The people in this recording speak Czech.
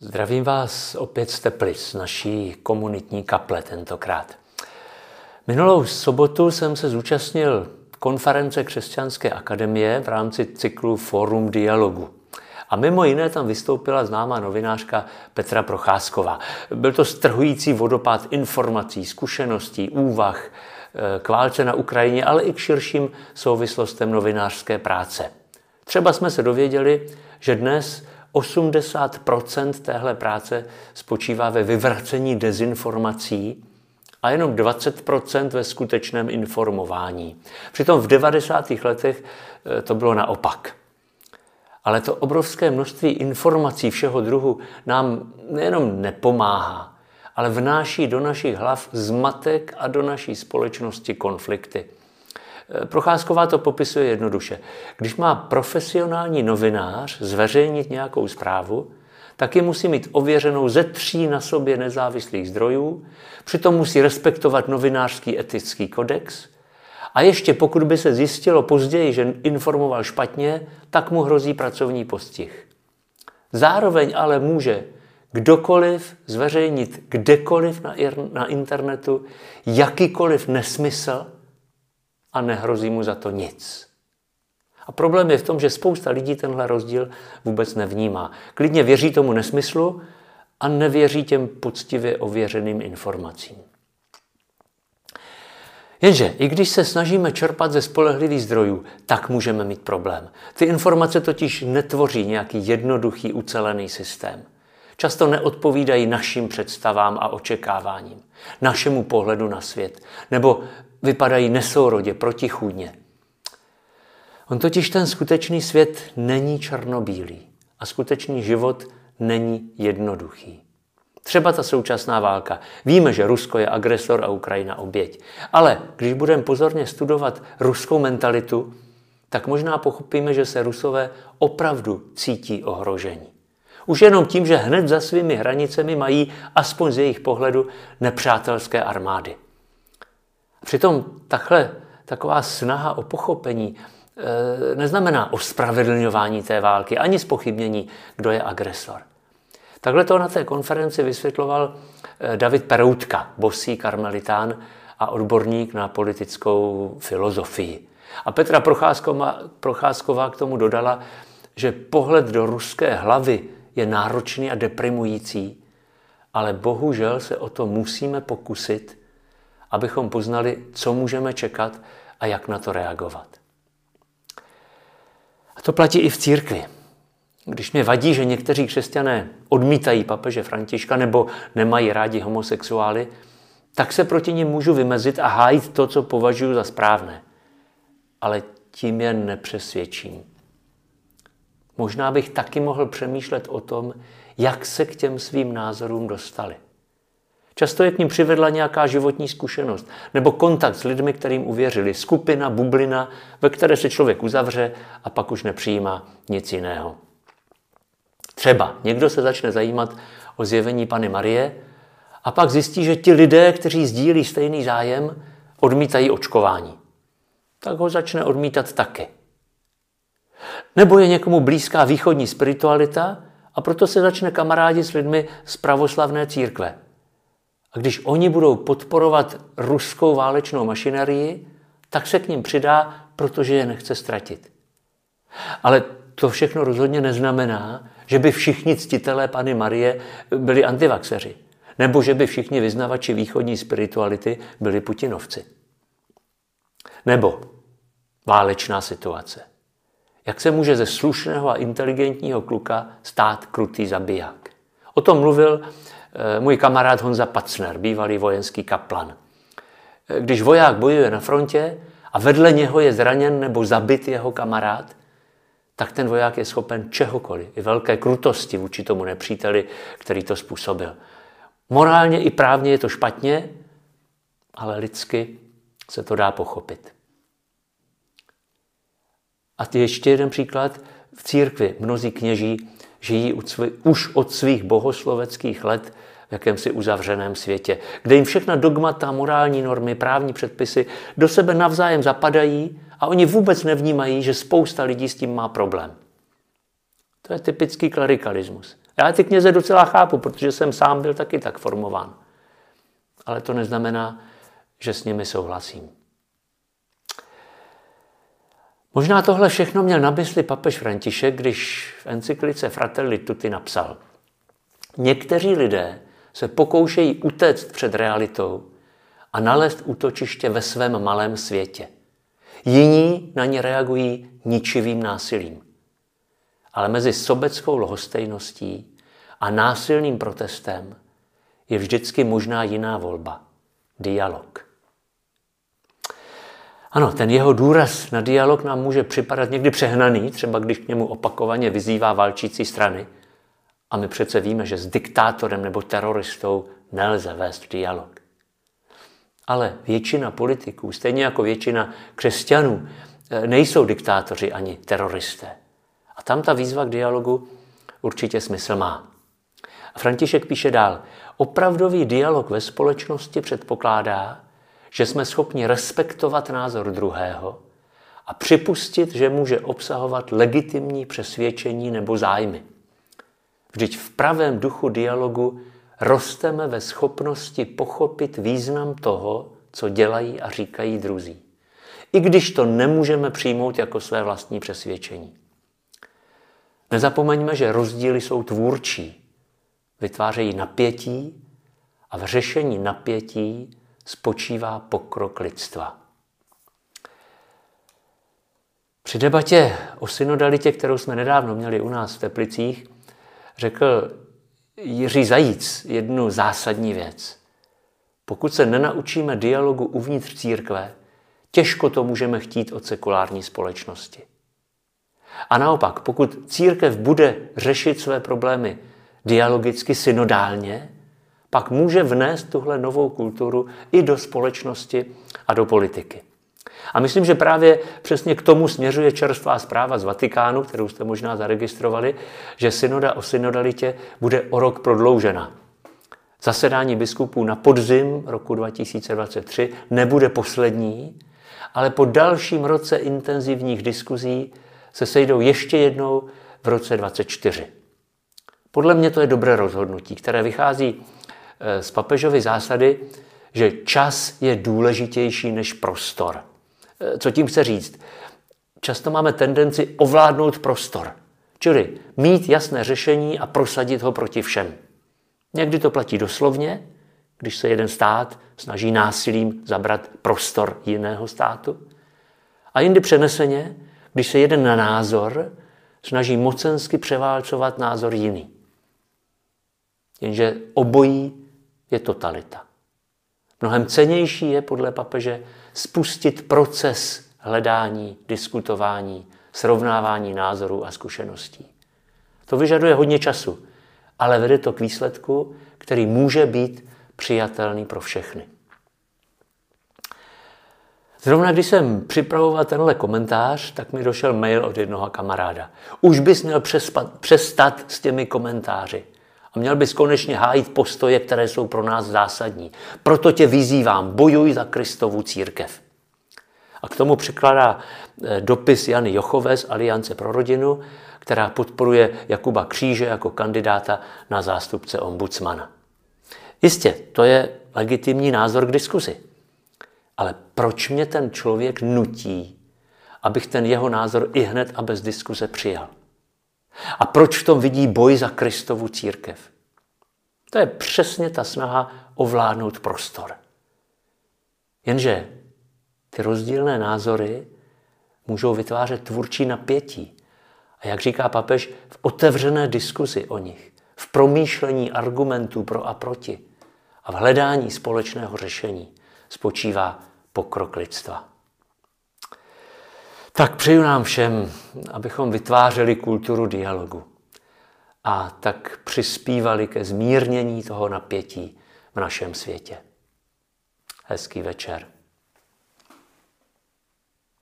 Zdravím vás opět z Teplic, naší komunitní kaple tentokrát. Minulou sobotu jsem se zúčastnil konference Křesťanské akademie v rámci cyklu Forum dialogu. A mimo jiné tam vystoupila známá novinářka Petra Procházková. Byl to strhující vodopád informací, zkušeností, úvah eh, k válce na Ukrajině, ale i k širším souvislostem novinářské práce. Třeba jsme se dověděli, že dnes 80% téhle práce spočívá ve vyvracení dezinformací a jenom 20% ve skutečném informování. Přitom v 90. letech eh, to bylo naopak. Ale to obrovské množství informací všeho druhu nám nejenom nepomáhá, ale vnáší do našich hlav zmatek a do naší společnosti konflikty. Procházková to popisuje jednoduše. Když má profesionální novinář zveřejnit nějakou zprávu, tak ji musí mít ověřenou ze tří na sobě nezávislých zdrojů, přitom musí respektovat novinářský etický kodex a ještě pokud by se zjistilo později, že informoval špatně, tak mu hrozí pracovní postih. Zároveň ale může kdokoliv zveřejnit kdekoliv na internetu jakýkoliv nesmysl, a nehrozí mu za to nic. A problém je v tom, že spousta lidí tenhle rozdíl vůbec nevnímá. Klidně věří tomu nesmyslu a nevěří těm poctivě ověřeným informacím. Jenže i když se snažíme čerpat ze spolehlivých zdrojů, tak můžeme mít problém. Ty informace totiž netvoří nějaký jednoduchý ucelený systém. Často neodpovídají našim představám a očekáváním, našemu pohledu na svět, nebo vypadají nesourodě, protichůdně. On totiž ten skutečný svět není černobílý a skutečný život není jednoduchý. Třeba ta současná válka. Víme, že Rusko je agresor a Ukrajina oběť. Ale když budeme pozorně studovat ruskou mentalitu, tak možná pochopíme, že se Rusové opravdu cítí ohrožení. Už jenom tím, že hned za svými hranicemi mají, aspoň z jejich pohledu, nepřátelské armády. Přitom takhle, taková snaha o pochopení e, neznamená ospravedlňování té války, ani spochybnění, kdo je agresor. Takhle to na té konferenci vysvětloval e, David Peroutka, bosý karmelitán a odborník na politickou filozofii. A Petra Procházková, Procházková k tomu dodala, že pohled do ruské hlavy je náročný a deprimující, ale bohužel se o to musíme pokusit, abychom poznali, co můžeme čekat a jak na to reagovat. A to platí i v církvi. Když mě vadí, že někteří křesťané odmítají papeže Františka nebo nemají rádi homosexuály, tak se proti nim můžu vymezit a hájit to, co považuji za správné. Ale tím je nepřesvědčím. Možná bych taky mohl přemýšlet o tom, jak se k těm svým názorům dostali. Často je k ním přivedla nějaká životní zkušenost nebo kontakt s lidmi, kterým uvěřili. Skupina, bublina, ve které se člověk uzavře a pak už nepřijímá nic jiného. Třeba někdo se začne zajímat o zjevení Pany Marie a pak zjistí, že ti lidé, kteří sdílí stejný zájem, odmítají očkování. Tak ho začne odmítat taky. Nebo je někomu blízká východní spiritualita a proto se začne kamarádit s lidmi z pravoslavné církve. A když oni budou podporovat ruskou válečnou mašinerii, tak se k ním přidá, protože je nechce ztratit. Ale to všechno rozhodně neznamená, že by všichni ctitelé Pany Marie byli antivaxeři, nebo že by všichni vyznavači východní spirituality byli putinovci. Nebo válečná situace. Jak se může ze slušného a inteligentního kluka stát krutý zabiják? O tom mluvil Eh, můj kamarád Honza Pacner, bývalý vojenský kaplan. Eh, když voják bojuje na frontě a vedle něho je zraněn nebo zabit jeho kamarád, tak ten voják je schopen čehokoliv, i velké krutosti vůči tomu nepříteli, který to způsobil. Morálně i právně je to špatně, ale lidsky se to dá pochopit. A ještě jeden příklad. V církvi mnozí kněží žijí už od svých bohosloveckých let v jakémsi uzavřeném světě, kde jim všechna dogmata, morální normy, právní předpisy do sebe navzájem zapadají a oni vůbec nevnímají, že spousta lidí s tím má problém. To je typický klerikalismus. Já ty kněze docela chápu, protože jsem sám byl taky tak formován. Ale to neznamená, že s nimi souhlasím. Možná tohle všechno měl na mysli papež František, když v encyklice Fratelli Tutti napsal. Někteří lidé se pokoušejí utéct před realitou a nalézt útočiště ve svém malém světě. Jiní na ně reagují ničivým násilím. Ale mezi sobeckou lhostejností a násilným protestem je vždycky možná jiná volba. Dialog. Ano, ten jeho důraz na dialog nám může připadat někdy přehnaný, třeba když k němu opakovaně vyzývá válčící strany. A my přece víme, že s diktátorem nebo teroristou nelze vést dialog. Ale většina politiků, stejně jako většina křesťanů, eh, nejsou diktátoři ani teroristé. A tam ta výzva k dialogu určitě smysl má. A František píše dál, opravdový dialog ve společnosti předpokládá, že jsme schopni respektovat názor druhého a připustit, že může obsahovat legitimní přesvědčení nebo zájmy. Vždyť v pravém duchu dialogu rosteme ve schopnosti pochopit význam toho, co dělají a říkají druzí. I když to nemůžeme přijmout jako své vlastní přesvědčení. Nezapomeňme, že rozdíly jsou tvůrčí, vytvářejí napětí a v řešení napětí spočívá pokrok lidstva. Při debatě o synodalitě, kterou jsme nedávno měli u nás v Teplicích, řekl Jiří Zajíc jednu zásadní věc. Pokud se nenaučíme dialogu uvnitř církve, těžko to můžeme chtít od sekulární společnosti. A naopak, pokud církev bude řešit své problémy dialogicky, synodálně, pak může vnést tuhle novou kulturu i do společnosti a do politiky. A myslím, že právě přesně k tomu směřuje čerstvá zpráva z Vatikánu, kterou jste možná zaregistrovali, že synoda o synodalitě bude o rok prodloužena. Zasedání biskupů na podzim roku 2023 nebude poslední, ale po dalším roce intenzivních diskuzí se sejdou ještě jednou v roce 2024. Podle mě to je dobré rozhodnutí, které vychází z papežovy zásady, že čas je důležitější než prostor. Eh, co tím chce říct? Často máme tendenci ovládnout prostor, čili mít jasné řešení a prosadit ho proti všem. Někdy to platí doslovně, když se jeden stát snaží násilím zabrat prostor jiného státu. A jindy přeneseně, když se jeden na názor snaží mocensky převálcovat názor jiný. Jenže obojí je totalita. Mnohem cenější je podle papeže spustit proces hledání, diskutování, srovnávání názorů a zkušeností. To vyžaduje hodně času, ale vede to k výsledku, který může být přijatelný pro všechny. Zrovna když jsem připravoval tenhle komentář, tak mi došel mail od jednoho kamaráda. Už bys měl přestat s těmi komentáři. Měl bys konečně hájit postoje, které jsou pro nás zásadní. Proto tě vyzývám, bojuj za Kristovu církev. A k tomu přikladá eh, dopis Jany Jochové z Aliance pro rodinu, která podporuje Jakuba Kříže jako kandidáta na zástupce ombudsmana. Jistě, to je legitimní názor k diskuzi. Ale proč mě ten člověk nutí, abych ten jeho názor i hned a bez diskuze přijal? A proč v tom vidí boj za Kristovu církev? To je přesně ta snaha ovládnout prostor. Jenže ty rozdílné názory můžou vytvářet tvůrčí napětí. A jak říká papež, v otevřené diskuzi o nich, v promýšlení argumentů pro a proti a v hledání společného řešení spočívá pokrok lidstva. Tak přeju nám všem, abychom vytvářeli kulturu dialogu a tak přispívali ke zmírnění toho napětí v našem světě. Hezký večer.